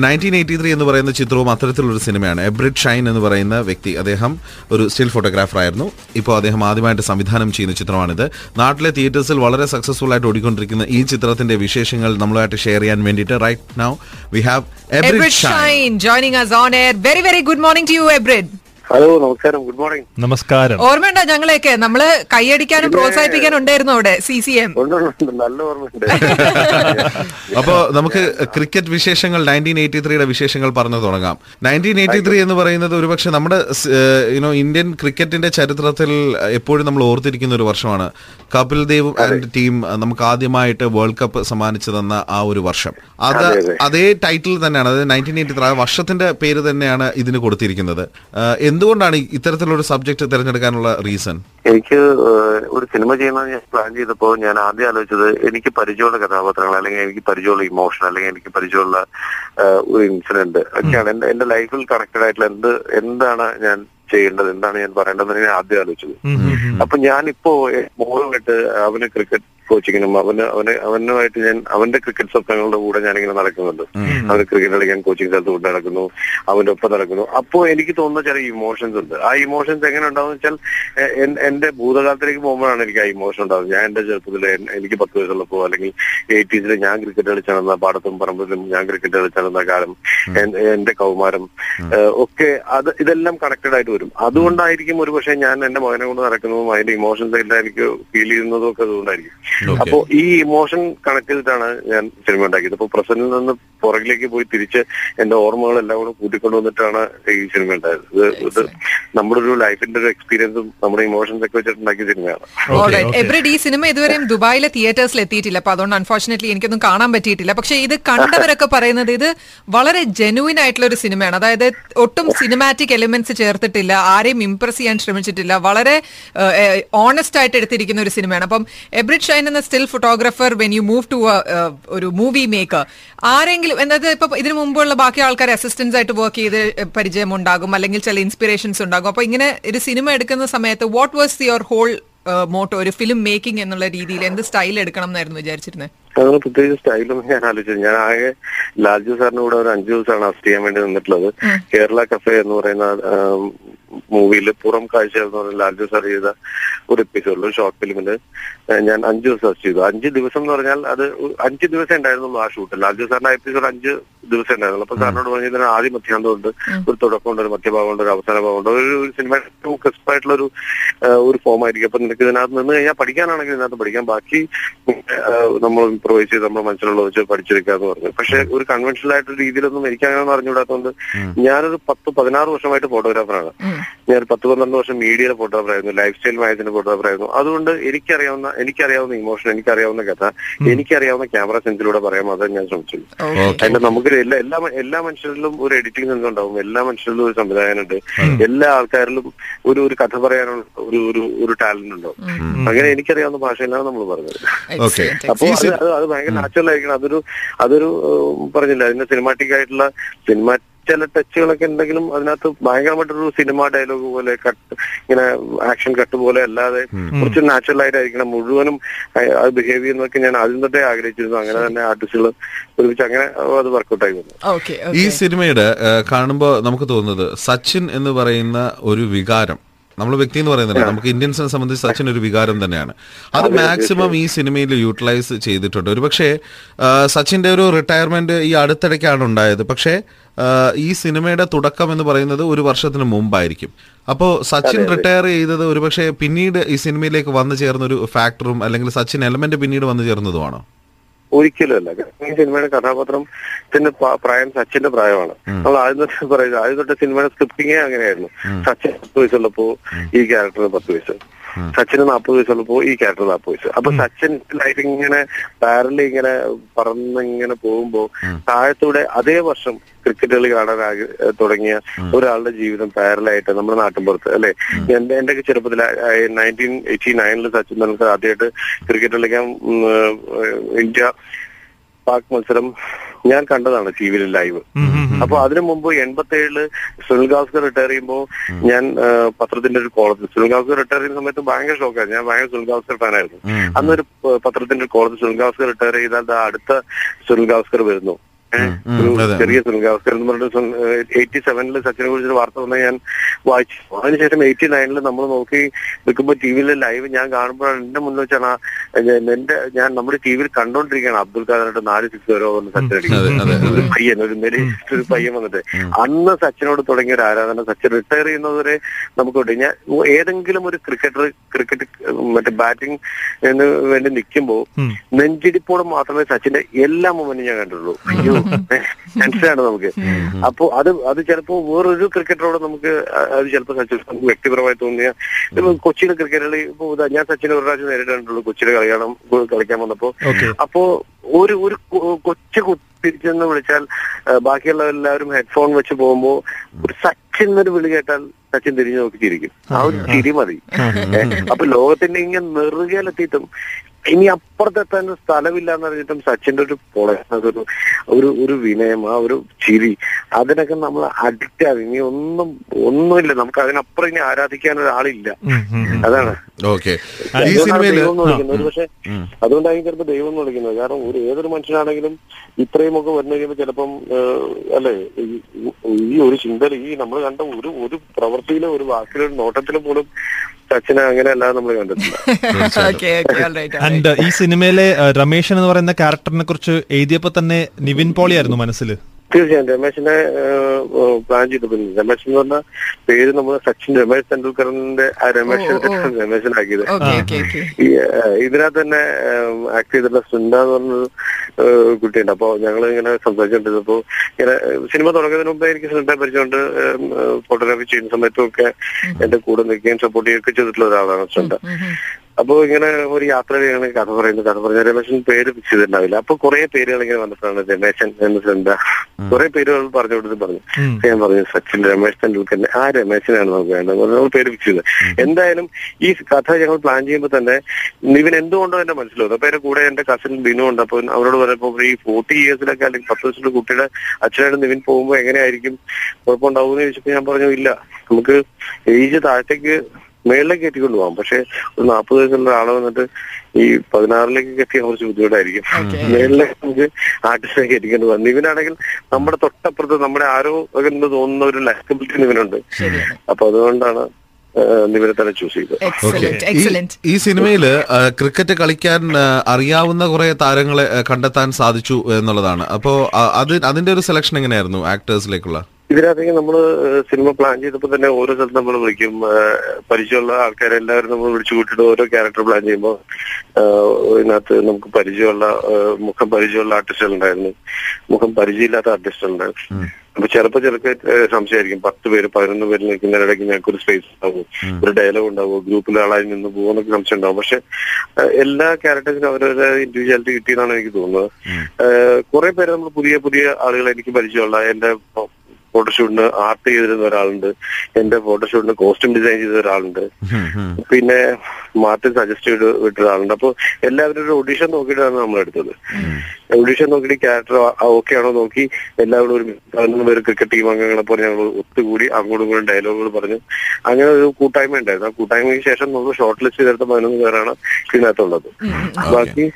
Nineteen eighty three എന്ന് പറയുന്ന ചിത്രവും അത്തരത്തിലുള്ള സിനിമയാണ്. എബ്രിഡ് ഷൈൻ എന്ന് പറയുന്ന വ്യക്തി. അദ്ദേഹം ഒരു സ്റ്റിൽ ഫോട്ടോഗ്രാഫർ ആയിരുന്നു. ഇപ്പോൾ അദ്ദേഹം ആദ്യമായിട്ട് സംവിധാനം ചെയ്യുന്ന ചിത്രമാണിത്. നാട്ടിലെ തിയേറ്റേഴ്സിൽ വളരെ സക്സസ്ഫുൾ ആയിട്ട് ഓടിക്കൊണ്ടിരിക്കുന്ന ഈ ചിത്രത്തിന്റെ വിശേഷങ്ങൾ നമ്മളുമായിട്ട് ഷെയർ ചെയ്യാൻ വേണ്ടിയിട്ട് right now we have Abrid Shine. Joining joining us on air. Very, very good morning to you, Ebrid. Hello നമസ്കാരം. ഗുഡ് മോർണിംഗ് നമസ്കാരം. ഓർമ്മയുണ്ടോ ഞങ്ങളെയൊക്കെ? നമ്മൾ കൈയടിക്കാനും പ്രോത്സാഹിപ്പിക്കാനും ഉണ്ടായിരുന്നു അവിടെ സി സി എം. നല്ല ഓർമ്മയുണ്ട്. അപ്പോ നമുക്ക് ക്രിക്കറ്റ് വിശേഷങ്ങൾ നയന്റീൻ എയ്റ്റി ത്രീയുടെ വിശേഷങ്ങൾ പറഞ്ഞു തുടങ്ങാം. നയന്റീൻ എയ്റ്റി ത്രീ എന്ന് പറയുന്നത് ഒരുപക്ഷെ നമ്മുടെ യുനോ ഇന്ത്യൻ ക്രിക്കറ്റിന്റെ ചരിത്രത്തിൽ എപ്പോഴും നമ്മൾ ഓർത്തിരിക്കുന്ന ഒരു വർഷമാണ്. കപിൽ ദേവ് ആൻഡ് ടീം നമുക്ക് ആദ്യമായിട്ട് വേൾഡ് കപ്പ് സമ്മാനിച്ചു തന്ന ആ ഒരു വർഷം. അത് അതെ, ടൈറ്റിൽ തന്നെയാണ്. അതായത് നയന്റീൻ എയ്റ്റി ത്രീ ആ വർഷത്തിന്റെ പേര് തന്നെയാണ് ഇതിന് കൊടുത്തിരിക്കുന്നത്. എന്തുകൊണ്ടാണ് ഇത്തരത്തിലുള്ള ഇത്തരത്തിലൊരു സബ്ജക്ട് തിരഞ്ഞെടുക്കാനുള്ള റീസൺ? എനിക്ക് ഒരു സിനിമ ചെയ്യണമെന്ന് ഞാൻ പ്ലാൻ ചെയ്തപ്പോൾ ഞാൻ ആദ്യം ആലോചിച്ചത് എനിക്ക് പരിചയമുള്ള കഥാപാത്രങ്ങൾ അല്ലെങ്കിൽ എനിക്ക് പരിചയമുള്ള ഇമോഷൻ അല്ലെങ്കിൽ എനിക്ക് പരിചയമുള്ള ഒരു ഇൻസിഡന്റ് ഒക്കെയാണ്. എന്റെ എന്റെ ലൈഫിൽ കണക്റ്റഡ് ആയിട്ടുള്ള എന്ത് എന്താണ് ഞാൻ ചെയ്യേണ്ടത് എന്താണ് ഞാൻ പറയേണ്ടതെന്ന് ഞാൻ ആദ്യം ആലോചിച്ചത്. അപ്പൊ ഞാനിപ്പോ മോളുമായിട്ട് അവന് ക്രിക്കറ്റ് കോച്ചിങ്ങിനും അവന് അവന് അവനുമായിട്ട് ഞാൻ അവന്റെ ക്രിക്കറ്റ് സ്വപ്നങ്ങളുടെ കൂടെ ഞാനിങ്ങനെ നടക്കുന്നുണ്ട്. അവന് ക്രിക്കറ്റ് കളിക്കാൻ കോച്ചിങ് സ്ഥലത്ത് കൊണ്ട് നടക്കുന്നു അവന്റെ ഒപ്പം നടക്കുന്നു. അപ്പോ എനിക്ക് തോന്നുന്ന ചില ഇമോഷൻസ് ഉണ്ട്. ആ ഇമോഷൻസ് എങ്ങനെ ഉണ്ടാവും വെച്ചാൽ എന്റെ ഭൂതകാലത്തിലേക്ക് പോകുമ്പോഴാണ് എനിക്ക് ആ ഇമോഷൻ ഉണ്ടാവുന്നത്. ഞാൻ എന്റെ ചെറുപ്പത്തിൽ എനിക്ക് പത്ത് വയസ്സുള്ളപ്പോ അല്ലെങ്കിൽ എയ്റ്റീസിൽ ഞാൻ ക്രിക്കറ്റ് കളിച്ച് നടന്ന പാടത്തും പറമ്പിലും ഞാൻ ക്രിക്കറ്റ് കളിച്ച് നടന്ന കാലം എന്റെ കൗമാരം ഒക്കെ അത് ഇതെല്ലാം കണക്റ്റഡ് ആയിട്ട് വരും. അതുകൊണ്ടായിരിക്കും ഒരു പക്ഷേ ഞാൻ എന്റെ മകനെ കൊണ്ട് നടക്കുന്നതും അതിന്റെ ഇമോഷൻസ് എല്ലാം എനിക്ക് ഫീൽ ചെയ്യുന്നതും ഒക്കെ അതുകൊണ്ടായിരിക്കും. അപ്പോ ഈ ഇമോഷൻ കണക്ട് ചെയ്തിട്ടാണ് ഞാൻ സിനിമ ഉണ്ടാക്കിയത്. അപ്പൊ പ്രസന്റിൽ നിന്ന് പുറകിലേക്ക് പോയി തിരിച്ച് എന്റെ ഓർമ്മകളെല്ലാം കൂടെ കൂട്ടിക്കൊണ്ടു വന്നിട്ടാണ് ഈ സിനിമ ഉണ്ടായത്. ഇത് ഇത് നമ്മുടെ ഒരു ലൈഫിന്റെ ഒരു എക്സ്പീരിയൻസും നമ്മുടെ ഇമോഷൻസ് ഒക്കെ വെച്ചിട്ടുണ്ടാക്കിയ സിനിമയാണ്. എബ്രിഡ് ഈ സിനിമ ഇതുവരെയും ദുബായിലെ തിയേറ്റേഴ്സിൽ എത്തിയിട്ടില്ല. അപ്പൊ അതുകൊണ്ട് അൺഫോർച്ചുനേറ്റ്ലി എനിക്കൊന്നും കാണാൻ പറ്റിയിട്ടില്ല. പക്ഷെ ഇത് കണ്ടവരൊക്കെ പറയുന്നത് ഇത് വളരെ ജെനുവിൻ ആയിട്ടുള്ള ഒരു സിനിമയാണ് അതായത് ഒട്ടും സിനിമാറ്റിക് എലിമെന്റ്സ് ചേർത്തിട്ടില്ല ആരെയും ഇംപ്രസ് ചെയ്യാൻ ശ്രമിച്ചിട്ടില്ല വളരെ ഓണസ്റ്റ് ആയിട്ട് എടുത്തിരിക്കുന്ന ഒരു സിനിമയാണ് അപ്പം എബ്രിഡ് ഷൈൻ എന്ന still photographer when you move to ഒരു മൂവി മേക്കർ ആരെങ്കിലും എന്നത് ഇപ്പൊ ഇതിനു മുമ്പുള്ള ബാക്കി ആൾക്കാർ അസിസ്റ്റൻസ് ആയിട്ട് വർക്ക് ചെയ്ത് പരിചയം ഉണ്ടാകും അല്ലെങ്കിൽ ചില ഇൻസ്പിറേഷൻസ് ഉണ്ടാകും. അപ്പൊ ഇങ്ങനെ ഒരു സിനിമ എടുക്കുന്ന സമയത്ത് what was your whole motto ഒരു ഫിലിം മേക്കിംഗ് എന്നുള്ള രീതിയിൽ എന്ത് സ്റ്റൈൽ എടുക്കണം എന്നായിരുന്നു വിചാരിച്ചിരുന്നത് അങ്ങനെ പ്രത്യേകിച്ച് സ്റ്റൈലൊന്നും ഞാൻ ആലോചിച്ചു ഞാൻ ആകെ ലാൽജു സാറിന്റെ കൂടെ ഒരു അഞ്ചു ദിവസമാണ് അസ്റ്റ് ചെയ്യാൻ വേണ്ടി നിന്നിട്ടുള്ളത്. കേരള കഫേ എന്ന് പറയുന്ന മൂവിയിൽ പുറം കാഴ്ച എന്ന് പറയുന്ന ലാൽജു സാർ ചെയ്ത ഒരു എപ്പിസോഡിൽ ഷോർട്ട് ഫിലിമിൽ ഞാൻ അഞ്ചു ദിവസം അസ്റ്റ് ചെയ്തു. അഞ്ച് ദിവസം എന്ന് പറഞ്ഞാൽ അത് അഞ്ചു ദിവസം ഉണ്ടായിരുന്നുള്ളൂ ആ ഷൂട്ട് ലാൽജു സാറിന്റെ എപ്പിസോഡ് അഞ്ച് ദിവസം ഉണ്ടായിരുന്നുള്ളൂ. അപ്പൊ സാറിനോട് പറഞ്ഞതിന് ആദ്യം മധ്യാന്തമുണ്ട് ഒരു തുടക്കമുണ്ട് ഒരു മധ്യഭാഗമുണ്ട് ഒരു അവസാന ഭാഗമുണ്ട്. ഒരു ഒരു സിനിമ ക്രിസ്പ് ആയിട്ടുള്ള ഒരു ഒരു ഫോം ആയിരിക്കും. അപ്പൊ നിനക്ക് ഇതിനകത്ത് നിന്ന് കഴിഞ്ഞാൽ പഠിക്കാനാണെങ്കിൽ ഇതിനകത്ത് പഠിക്കാം. ബാക്കി നമ്മൾ ഇംപ്രൂവൈസ് ചെയ്ത് നമ്മൾ മനസ്സിലുള്ള വെച്ച് പഠിച്ചെടുക്കാന്ന് പറഞ്ഞു. പക്ഷെ ഒരു കൺവെൻഷണൽ ആയിട്ട് രീതിയിലൊന്നും എനിക്ക് അങ്ങനെ അറിഞ്ഞുകൂടാത്തതുകൊണ്ട് ഞാനൊരു പത്ത് പതിനാറ് വർഷമായിട്ട് ഫോട്ടോഗ്രാഫറാണ് ഞാൻ ഒരു പത്ത് പന്ത്രണ്ട് വർഷം മീഡിയയിലെ ഫോട്ടോഗ്രാഫറായിരുന്നു ലൈഫ് സ്റ്റൈൽ മാഗസിന്റെ ഫോട്ടോഗ്രാഫർ ആയിരുന്നു. അതുകൊണ്ട് എനിക്കറിയാവുന്ന എനിക്കറിയാവുന്ന ഇമോഷൻ എനിക്കറിയാവുന്ന കഥ എനിക്കറിയാവുന്ന ക്യാമറ സെൻസിലൂടെ പറയാൻ മാത്രമേ ഞാൻ ശ്രമിച്ചു അതിന്റെ നമുക്ക് എല്ലാ എല്ലാ എല്ലാ മനുഷ്യരിലും ഒരു എഡിറ്റിംഗ് സെൻസ് ഉണ്ടാവും. എല്ലാ മനുഷ്യരിലും ഒരു സംവിധായകനുണ്ട്. എല്ലാ ആൾക്കാരിലും ഒരു ഒരു കഥ പറയാനുള്ള ഒരു ഒരു ഒരു ടാലന്റ് ഉണ്ടാവും അങ്ങനെ എനിക്കറിയാവുന്ന ഭാഷയിലാണ് നമ്മൾ പറഞ്ഞത്. Okay. അപ്പൊ അത് അത് ഭയങ്കര നാച്ചുറൽ ആയിരിക്കണം. അതൊരു അതൊരു പറഞ്ഞില്ല? അതിന്റെ സിനിമാറ്റിക് ആയിട്ടുള്ള സിനിമ ചില ടച്ചുകളൊക്കെ ഉണ്ടെങ്കിലും അതിനകത്ത് ഭയങ്കരമായിട്ടൊരു സിനിമ ഡയലോഗ് പോലെ കട്ട് ഇങ്ങനെ ആക്ഷൻ കട്ട് പോലെ അല്ലാതെ കുറച്ച് നാച്ചുറൽ ആയിട്ടായിരിക്കണം. മുഴുവനും അത് ബിഹേവ് ചെയ്യുന്നതൊക്കെ ഞാൻ ആദ്യം തൊട്ടേ ആഗ്രഹിച്ചിരുന്നു. അങ്ങനെ തന്നെ ആർട്ടിസ്റ്റുകൾ ഒരുമിച്ച് അങ്ങനെ അത് വർക്കൗട്ട് ആയി വന്നു. ഓക്കെ ഈ സിനിമയുടെ കാണുമ്പോൾ നമുക്ക് തോന്നുന്നത് സച്ചിൻ എന്ന് പറയുന്ന ഒരു വികാരം നമ്മൾ വ്യക്തി എന്ന് പറയുന്നില്ല നമുക്ക് ഇന്ത്യൻസിനെ സംബന്ധിച്ച് സച്ചിൻ ഒരു വികാരം തന്നെയാണ്. അത് മാക്സിമം ഈ സിനിമയിൽ യൂട്ടിലൈസ് ചെയ്തിട്ടുണ്ട്. ഒരു പക്ഷേ സച്ചിന്റെ ഒരു റിട്ടയർമെന്റ് ഈ അടുത്തിടയ്ക്കാണ് ഉണ്ടായത്. പക്ഷേ ഈ സിനിമയുടെ തുടക്കം എന്ന് പറയുന്നത് ഒരു വർഷത്തിന് മുമ്പായിരിക്കും. അപ്പോൾ സച്ചിൻ റിട്ടയർ ചെയ്തത് ഒരുപക്ഷെ പിന്നീട് ഈ സിനിമയിലേക്ക് വന്നു ചേർന്ന ഒരു ഫാക്ടറും അല്ലെങ്കിൽ സച്ചിൻ എലമെന്റ് പിന്നീട് വന്നു ചേർന്നതുമാണോ? ഒരിക്കലും അല്ല ഈ സിനിമയുടെ കഥാപാത്രത്തിന്റെ പിന്നെ പ്രായം സച്ചിന്റെ പ്രായമാണ്. നമ്മൾ ആദ്യം തൊട്ട് പറയുന്നത് ആദ്യം തൊട്ട് സിനിമയുടെ സ്ക്രിപ്റ്റിങ്ങേ അങ്ങനെയായിരുന്നു. സച്ചിൻ പത്ത് വയസ്സുള്ളപ്പോ ഈ ക്യാരക്ടറിന് പത്ത് വയസ്സ്. സച്ചിന് നാൽപ്പത് വയസ്സുള്ളപ്പോ ഈ ക്യാരക്ടർ നാൽപ്പത് വയസ്സ്. അപ്പൊ സച്ചിൻ ലൈഫ് ഇങ്ങനെ പാരലി ഇങ്ങനെ പറന്നിങ്ങനെ പോകുമ്പോ താഴത്തൂടെ അതേ വർഷം ക്രിക്കറ്റ് കളി കാണാൻ തുടങ്ങിയ ഒരാളുടെ ജീവിതം പാരലായിട്ട് നമ്മുടെ നാട്ടിൻപുറത്ത് അല്ലെ? എന്റെ എന്റെ ഒക്കെ ചെറുപ്പത്തിൽ നയന്റീൻ എയ്റ്റി നയനിൽ സച്ചിൻ തന്നെ ആദ്യമായിട്ട് ക്രിക്കറ്റ് കളിക്കാൻ ഇന്ത്യ പാക് മത്സരം ഞാൻ കണ്ടതാണ് ടി വിയിൽ ലൈവ് അപ്പൊ അതിനു മുമ്പ് എൺപത്തി ഏഴിൽ സുനിൽ ഗാവസ്കർ റിട്ടയർ ചെയ്യുമ്പോൾ ഞാൻ പത്രത്തിന്റെ ഒരു കോളത്തിൽ സുനിൽ ഗാവസ്കർ റിട്ടയർ ചെയ്യുന്ന സമയത്ത് ഭയങ്കര ഷോക്കായിരുന്നു ഞാൻ ഭയങ്കര സുനിൽ ഗാവസ്കർ ഫാനായിരുന്നു അന്നൊരു പത്രത്തിന്റെ ഒരു കോളത്തിൽ സുനിൽ ഗാവസ്കർ റിട്ടയർ ചെയ്താൽ അടുത്ത സുനിൽ ഗാസ്കർ വരുന്നു. ഒരു. ചെറിയ സിനിമ ഗാവസ്കർ എന്ന് പറഞ്ഞിട്ട് എയ്റ്റി സെവനിൽ സച്ചിനെ കുറിച്ചൊരു വാർത്ത വന്ന ഞാൻ വായിച്ചു. അതിനുശേഷം എയ്റ്റി നയനിൽ നമ്മൾ നോക്കി നിൽക്കുമ്പോൾ ടി വിയിലെ ലൈവ് ഞാൻ കാണുമ്പോഴാണ് എന്റെ മുന്നിൽ വെച്ചാണ് എന്റെ ഞാൻ നമ്മുടെ ടി വിയിൽ കണ്ടോണ്ടിരിക്കുകയാണ് അബ്ദുൽ ഖാദറിന്റെ നാല് സിക്സ് ഓരോ വന്ന് സച്ചിൻ അടിക്കുന്നത്. ഒരു പയ്യൻ ഒരു നെരി ഒരു പയ്യൻ വന്നിട്ട്. അന്ന് സച്ചിനോട് തുടങ്ങിയ ഒരു ആരാധന സച്ചിൻ റിട്ടയർ ചെയ്യുന്നതുവരെ നമുക്ക്. ഞാൻ ഏതെങ്കിലും ഒരു ക്രിക്കറ്റർ ക്രിക്കറ്റ് മറ്റേ ബാറ്റിംഗ് വേണ്ടി നിൽക്കുമ്പോൾ നെഞ്ചിടിപ്പോടെ മാത്രമേ സച്ചിന്റെ എല്ലാ മൊമെന്റും ഞാൻ കണ്ടുള്ളൂ അയ്യോ ടെൻഷനാണ് നമുക്ക്. അപ്പോ അത് അത് ചിലപ്പോ വേറൊരു ക്രിക്കറ്ററോട് നമുക്ക് അത് ചിലപ്പോ സച്ചിൻ നമുക്ക് വ്യക്തിപരമായി തോന്നിയ കൊച്ചിയിലെ ക്രിക്കറ്റുകളിൽ ഇപ്പൊ ഞാൻ സച്ചിനെ ഒരു പ്രാവശ്യം നേരിട്ടുള്ളൂ കൊച്ചിയിലെ കളിയാണ് കളിക്കാൻ വന്നപ്പോ. അപ്പോ ഒരു ഒരു കൊച്ചു കുത്തിരിച്ചെന്ന് വിളിച്ചാൽ ബാക്കിയുള്ള എല്ലാവരും ഹെഡ്ഫോൺ വെച്ച് പോകുമ്പോ ഒരു സച്ചിൻ എന്നൊരു വിളി കേട്ടാൽ സച്ചിൻ തിരിഞ്ഞു നോക്കി ചിരിക്കും. ആ ഒരു ചിരി മതി. അപ്പൊ ലോകത്തിന്റെ ഇങ്ങനെ നെറുകയിലെത്തിയിട്ടും ഇനി അപ്പുറത്തെത്താൻ സ്ഥലമില്ല എന്ന് പറഞ്ഞിട്ടും സച്ചിന്റെ ഒരു പൊള അതൊരു ഒരു ഒരു വിനയം ആ ഒരു ചിരി അതിനൊക്കെ നമ്മൾ അഡിക്റ്റ് ആകും ഇനി ഒന്നും ഒന്നുമില്ല. നമുക്ക് അതിനപ്പുറം ഇനി ആരാധിക്കാൻ ഒരാളില്ല. അതാണ്. ദൈവം വിളിക്കുന്നത്. പക്ഷെ അതുകൊണ്ടായിരിക്കും ചിലപ്പോൾ ദൈവം എന്ന് വിളിക്കുന്നത്. കാരണം ഒരു ഏതൊരു മനുഷ്യനാണെങ്കിലും ഇത്രയും ഒക്കെ വന്നു കഴിയുമ്പോൾ ചിലപ്പം അല്ലേ? ഈ- ഈ ഒരു ചിന്തയിൽ ഈ നമ്മൾ കണ്ട ഒരു ഒരു പ്രവൃത്തിയിലോ ഒരു വാക്കിലോ ഒരു നോട്ടത്തിലും പോലും സച്ചിനെ അങ്ങനെ അല്ലാതെ നമ്മൾ കണ്ടിട്ടില്ല ഓക്കെ ഓക്കെ ഓൾറൈറ്റ് ആൻഡ് ഈ സിനിമയിലെ രമേശൻ എന്ന് പറയുന്ന ക്യാരക്ടറിനെ കുറിച്ച് എഴുതിയപ്പോ തന്നെ നിവിൻ പോളി ആയിരുന്നു മനസ്സിൽ തീർച്ചയായും രമേശിനെ പ്ലാൻ ചെയ്തിട്ടുണ്ട്. രമേശ് എന്ന് പറഞ്ഞ പേര് നമ്മൾ സച്ചിൻ രമേശ് തെണ്ടുൽക്കറിന്റെ ആ രമേശ്. രമേശനാക്കിയത്. ഇതിനകത്ത് തന്നെ ആക്ട് ചെയ്തിട്ടുള്ള സുന്ദ എന്ന് പറഞ്ഞൊരു ഏഹ്, കുട്ടിയുണ്ട്. അപ്പൊ ഞങ്ങൾ ഇങ്ങനെ സംസാരിച്ചോണ്ടിരുന്നപ്പോ ഇങ്ങനെ സിനിമ തുടങ്ങുന്നതിന് മുമ്പേ എനിക്ക് സുന്ദ പരിചയമുണ്ട്. ഫോട്ടോഗ്രാഫി ചെയ്യുന്ന സമയത്തും ഒക്കെ എന്റെ കൂടെ നിൽക്കുകയും സപ്പോർട്ട് ചെയ്യുകയൊക്കെ ചെയ്തിട്ടുള്ള ഒരാളാണ് സുന്ദ അപ്പൊ ഇങ്ങനെ ഒരു യാത്രയിലാണ് കഥ പറയുന്നത് കഥ പറഞ്ഞ രമേശൻ പേര് ഫിക്സ് ചെയ്തിട്ടുണ്ടാവില്ല. അപ്പൊ കുറെ പേരുകൾ ഇങ്ങനെ വന്നിട്ടാണ് രമേശൻ എന്ന് എന്താ കുറെ പേരുകൾ പറഞ്ഞു കൊടുത്ത് പറഞ്ഞു. ഞാൻ പറഞ്ഞു സച്ചിൻ രമേശ് തെണ്ടുൽക്കറിന്റെ ആ രമേശനാണ് നമുക്ക് വേണ്ടത്. നമ്മൾ പേര് ഫിക്സ് ചെയ്തത് എന്തായാലും ഈ കഥ ഞങ്ങൾ പ്ലാൻ ചെയ്യുമ്പോൾ തന്നെ നിവിൻ എന്തുകൊണ്ടോ എന്റെ മനസ്സിലാവും. അപ്പൊ എന്റെ കൂടെ എന്റെ കസിൻ ബിനു ഉണ്ട്. അപ്പൊ അവരോട് പറയുമ്പോ ഈ ഫോർട്ടി ഇയേഴ്സിലൊക്കെ അല്ലെങ്കിൽ പത്ത് വർഷത്തിലെ കുട്ടിയുടെ അച്ഛനായിട്ട് നിവിൻ പോകുമ്പോൾ എങ്ങനെയായിരിക്കും? കുഴപ്പമുണ്ടാവും എന്ന് ചോദിച്ചപ്പോ ഞാൻ പറഞ്ഞു ഇല്ല. നമുക്ക് ഏജ് താഴത്തേക്ക് മേളിലേക്ക് കയറ്റിക്കൊണ്ട് പോകാം. പക്ഷെ ഒരു നാൽപ്പത് വയസ്സുള്ള ആളെ വന്നിട്ട് ഈ പതിനാറിലേക്ക് കെട്ടിയാൽ കുറച്ച് ബുദ്ധിമുട്ടായിരിക്കും. മേളിലേക്ക് നമുക്ക് ആർട്ടിസ്റ്റിനെ കയറ്റിക്കൊണ്ട് പോകാം. നിവിനാണെങ്കിൽ നമ്മുടെ തൊട്ടപ്പുറത്ത് നമ്മുടെ ആരോ ഒക്കെ എന്ന് തോന്നുന്ന ഒരു ലാക്കബിലിറ്റി നിവിനുണ്ട്. അപ്പൊ അതുകൊണ്ടാണ് ആ, തന്നെ ചൂസ് ചെയ്തത്. എക്സലന്റ് എക്സലന്റ് ഈ സിനിമയിൽ ക്രിക്കറ്റ് കളിക്കാൻ അറിയാവുന്ന കുറെ താരങ്ങളെ കണ്ടെത്താൻ സാധിച്ചു എന്നുള്ളതാണ്. അപ്പോ അത് അതിന്റെ ഒരു സെലക്ഷൻ എങ്ങനെയായിരുന്നു ആക്ടേഴ്സിലേക്കുള്ള ഇതിനകത്തേക്ക് നമ്മൾ സിനിമ പ്ലാൻ ചെയ്തപ്പോൾ തന്നെ ഓരോ സ്ഥലത്ത് നമ്മൾ വിളിക്കും. പരിചയമുള്ള ആൾക്കാരെ എല്ലാവരും നമ്മൾ വിളിച്ചു കൂട്ടിയിട്ട് ഓരോ ക്യാരക്ടർ പ്ലാൻ ചെയ്യുമ്പോൾ ഇതിനകത്ത് നമുക്ക് പരിചയമുള്ള മുഖം പരിചയമുള്ള ആർട്ടിസ്റ്റുകൾ ഉണ്ടായിരുന്നു മുഖം പരിചയമില്ലാത്ത ആർട്ടിസ്റ്റുകൾ ഉണ്ടായിരുന്നു അപ്പൊ ചിലപ്പോ ചിലക്ക് സംശയമായിരിക്കും പത്ത് പേര് പതിനൊന്ന് പേര് നിൽക്കുന്നതിനിടയ്ക്ക് ഞങ്ങൾക്ക് ഒരു സ്പേസ് ഉണ്ടാവും. ഒരു ഡയലോഗ് ഉണ്ടാവും. ഗ്രൂപ്പിൽ ആളായി നിന്ന് പോകുന്നൊക്കെ സംശയം ഉണ്ടാവും. പക്ഷെ എല്ലാ ക്യാരക്ടേഴ്സിനും അവരവരുടെ ഇൻഡിവിജ്വാലിറ്റി കിട്ടിയെന്നാണ് എനിക്ക് തോന്നുന്നത്. കുറെ പേര് നമ്മൾ പുതിയ പുതിയ ആളുകളെ എനിക്ക് പരിചയമുള്ള എന്റെ ഫോട്ടോഷൂട്ടിന് ആർട്ട് ചെയ്തിരുന്ന ഒരാളുണ്ട്. എന്റെ ഫോട്ടോഷൂട്ടിന് കോസ്റ്റ്യൂം ഡിസൈൻ ചെയ്ത ഒരാളുണ്ട്. പിന്നെ മാർട്ടിൻ സജസ്റ്റ് ചെയ്ത് വിട്ടൊരാളുണ്ട് അപ്പോൾ അപ്പൊ എല്ലാവരും ഒരു ഓഡീഷൻ നോക്കിയിട്ടാണ് നമ്മൾ എടുത്തത്. ഓഡീഷൻ നോക്കിയിട്ട് ക്യാരക്ടർ ഓക്കെ ആണോ നോക്കി എല്ലാവരും ഒരു പതിനൊന്ന് പേര് ക്രിക്കറ്റ് ടീം അംഗങ്ങളെ പോലെ ഞങ്ങൾ ഒത്തുകൂടി അങ്ങോട്ടും ഇങ്ങോട്ടും ഡയലോഗുകൾ പറഞ്ഞു. അങ്ങനെ ഒരു കൂട്ടായ്മ ഉണ്ടായിരുന്നു. ആ കൂട്ടായ്മയ്ക്ക് ശേഷം നമ്മൾ ഷോർട്ട് ലിസ്റ്റ് ചെയ്തെടുത്ത പതിനൊന്ന് പേരാണ് ഇതിനകത്തുള്ളത്. ബാക്കി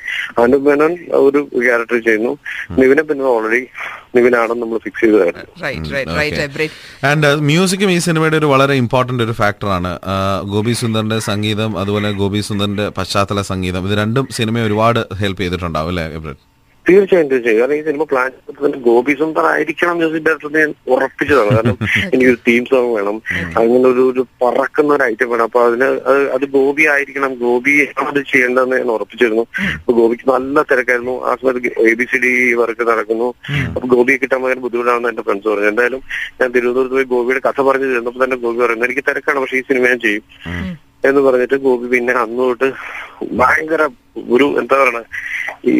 അനു മേനോൻ ഒരു ക്യാരക്ടർ ചെയ്യുന്നു. നിവിനെ പിന്നെ ഓൾറെഡി നിവിനാണെന്ന് നമ്മൾ ഫിക്സ് ചെയ്തതായിരുന്നു. റൈറ്റ് റൈറ്റ് റൈറ്റ് ആൻഡ് മ്യൂസിക്കും ഈ സിനിമയുടെ ഒരു വളരെ ഇമ്പോർട്ടന്റ് ഒരു ഫാക്ടറാണ് ഗോപി സുന്ദറിന്റെ സംഗീതം അതുപോലെ ഗോപി സുന്ദറിന്റെ പശ്ചാത്തല സംഗീതം. ഇത് രണ്ടും സിനിമയെ ഒരുപാട് ഹെൽപ്പ് ചെയ്തിട്ടുണ്ടാവും അല്ലേ തീർച്ചയായും തീർച്ചയായും. ഈ സിനിമ പ്ലാൻ ഗോപി സുന്ദർ ആയിരിക്കണം മ്യൂസിക് ഡയറക്ടർ ഞാൻ ഉറപ്പിച്ചതാണ്. കാരണം എനിക്കൊരു തീം സോങ് വേണം. അങ്ങനെ ഒരു ഒരു പറക്കുന്ന ഒരു ഐറ്റം വേണം. അപ്പൊ അതിന് അത് അത് ഗോപി ആയിരിക്കണം. ഗോപി അത് ചെയ്യേണ്ടതെന്ന് ഞാൻ ഉറപ്പിച്ചിരുന്നു. അപ്പൊ ഗോപിക്ക് നല്ല തിരക്കായിരുന്നു. ആ സമയത്ത് A B C D work നടക്കുന്നു. അപ്പൊ ഗോപിയെ കിട്ടാൻ ഭയങ്കര ബുദ്ധിമുട്ടാണെന്ന് എന്റെ ഫ്രണ്ട്സ് പറഞ്ഞു. എന്തായാലും ഞാൻ തിരുവനന്തപുരത്ത് പോയി ഗോപിയുടെ കഥ പറഞ്ഞു തരുന്നപ്പോൾ തന്നെ ഗോപി പറയുന്നു എനിക്ക് തിരക്കാണ് പക്ഷെ ഈ സിനിമ ഞാൻ ചെയ്യും. എന്ന് പറഞ്ഞിട്ട് ഗോപി പിന്നെ അന്ന് തൊട്ട് ഭയങ്കര ഒരു എന്താ പറയണ? ഈ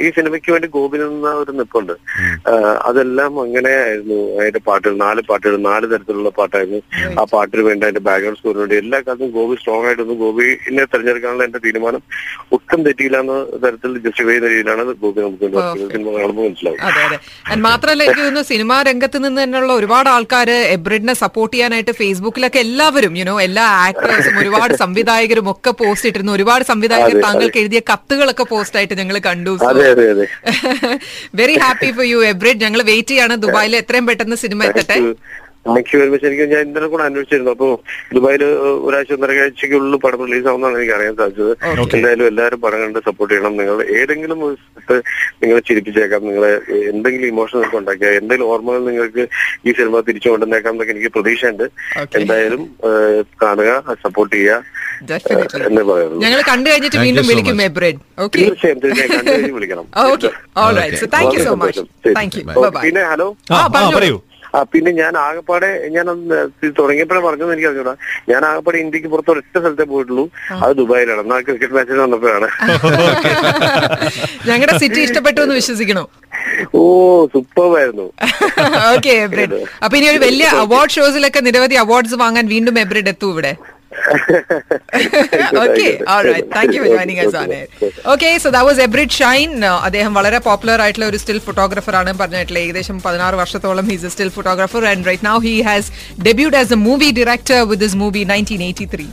ഈ- സിനിമയ്ക്ക് വേണ്ടി ഗോപി നിന്ന ഒരു നിപ്പുണ്ട് അതെല്ലാം അങ്ങനെയായിരുന്നു അതിന്റെ പാട്ടുകൾ നാല് പാട്ടുകൾ നാല് തരത്തിലുള്ള പാട്ടായിരുന്നു. ആ പാട്ടിന് വേണ്ടി അതിന്റെ ബാക്ക്ഗ്രൗണ്ട് സ്കോറിന് വേണ്ടി എല്ലാ കാലത്തും ഗോപി സ്ട്രോങ് ആയിട്ടൊന്നും ഗോപിനെ തെരഞ്ഞെടുക്കാനുള്ള എന്റെ തീരുമാനം ഒട്ടും തെറ്റിയില്ല എന്ന തരത്തിൽ ജസ്റ്റിഫൈ ചെയ്യുന്ന രീതിയിലാണ് ഗോപി നമുക്ക് സിനിമ കാണുമ്പോൾ മനസ്സിലാവും. മാത്രമല്ല എനിക്ക് തോന്നുന്നു സിനിമാ രംഗത്ത് നിന്ന് തന്നെയുള്ള ഒരുപാട് ആൾക്കാർ എബ്രിഡിനെ സപ്പോർട്ട് ചെയ്യാനായിട്ട് ഫേസ്ബുക്കിലൊക്കെ എല്ലാവരും യുനോ എല്ലാ ആക്ടേഴ്സും ഒരുപാട് സംവിധായകരും ഒക്കെ പോസ്റ്റ് ഇട്ടിരുന്നു. ഒരുപാട് സംവിധായകർ സംവിധായകർ അതെ, താങ്കൾക്ക് എഴുതിയ കത്തുകളൊക്കെ പോസ്റ്റ് ആയിട്ട് ഞങ്ങൾ കണ്ടു. അതെ അതെ അതെ. Very happy for you Abrid ഞങ്ങൾ വെയിറ്റ് ചെയ്യാണ് ദുബായിൽ എത്രയും പെട്ടെന്ന് സിനിമ എത്തട്ടെ. താങ്ക് യു വെരി മച്ച് ഞാൻ ഇന്നലെ കൂടെ അന്വേഷിച്ചിരുന്നു. അപ്പൊ ദുബായിൽ ഒരാഴ്ച ഒന്നരയാഴ്ചക്കുള്ളിൽ പടം റിലീസ് ആവുന്നതാണ് എനിക്ക് അറിയാൻ സാധിച്ചത്. എന്തായാലും എല്ലാവരും പടം കണ്ട് സപ്പോർട്ട് ചെയ്യണം. നിങ്ങൾ ഏതെങ്കിലും ഒരു സ്ഥലത്ത് നിങ്ങളെ ചിരിപ്പിച്ചേക്കാം. നിങ്ങളെ എന്തെങ്കിലും ഇമോഷൻ നിങ്ങൾക്ക് ഉണ്ടാക്കിയാൽ എന്തെങ്കിലും ഓർമ്മകൾ നിങ്ങൾക്ക് ഈ സിനിമ തിരിച്ചു കൊണ്ടുവന്നേക്കാം എന്നൊക്കെ എനിക്ക് പ്രതീക്ഷയുണ്ട്. എന്തായാലും കാണുക സപ്പോർട്ട് ചെയ്യുക. ഞങ്ങൾ കണ്ടു കഴിഞ്ഞിട്ട് വീണ്ടും വിളിക്കും Abrid okay okay all right so thank you so much. Thank you bye പിന്നെ ഹലോ. പറയൂ. ആ പിന്നെ ഞാൻ ആകെപ്പാടെ ഞാൻ തുടങ്ങിയപ്പോഴേ പറഞ്ഞു എനിക്ക് അറിഞ്ഞൂടാ. ഞാൻ ആകെപ്പാടെ ഇന്ത്യയ്ക്ക് പുറത്ത് ഒരൊറ്റ സ്ഥലത്തേ പോയിട്ടുള്ളൂ. അത് ദുബായിലാണ്. എന്നാൽ ക്രിക്കറ്റ് മാച്ചിന് വന്നപ്പോഴാണ്. ഞങ്ങളുടെ സിറ്റി ഇഷ്ടപ്പെട്ടു എന്ന് വിശ്വസിക്കണോ? ഓ സൂപ്പർവായിരുന്നു ഓക്കെ എബ്രിഡ് അപ്പൊ ഇനി ഒരു വലിയ അവാർഡ് ഷോസിലൊക്കെ നിരവധി അവാർഡ്സ് വാങ്ങാൻ വീണ്ടും എബ്രിഡ് എത്തും ഇവിടെ. Okay thank you for joining us on air okay so that was Abrid Shine അദ്ദേഹം വളരെ പോപ്പുലർ ആയിട്ടുള്ള ഒരു സ്റ്റിൽ ഫോട്ടോഗ്രാഫർ ആണ് പറഞ്ഞിട്ടുള്ളത് ഏകദേശം പതിനാറ് വർഷത്തോളം he's a still photographer and right now he has debuted as a movie director with this movie nineteen eighty three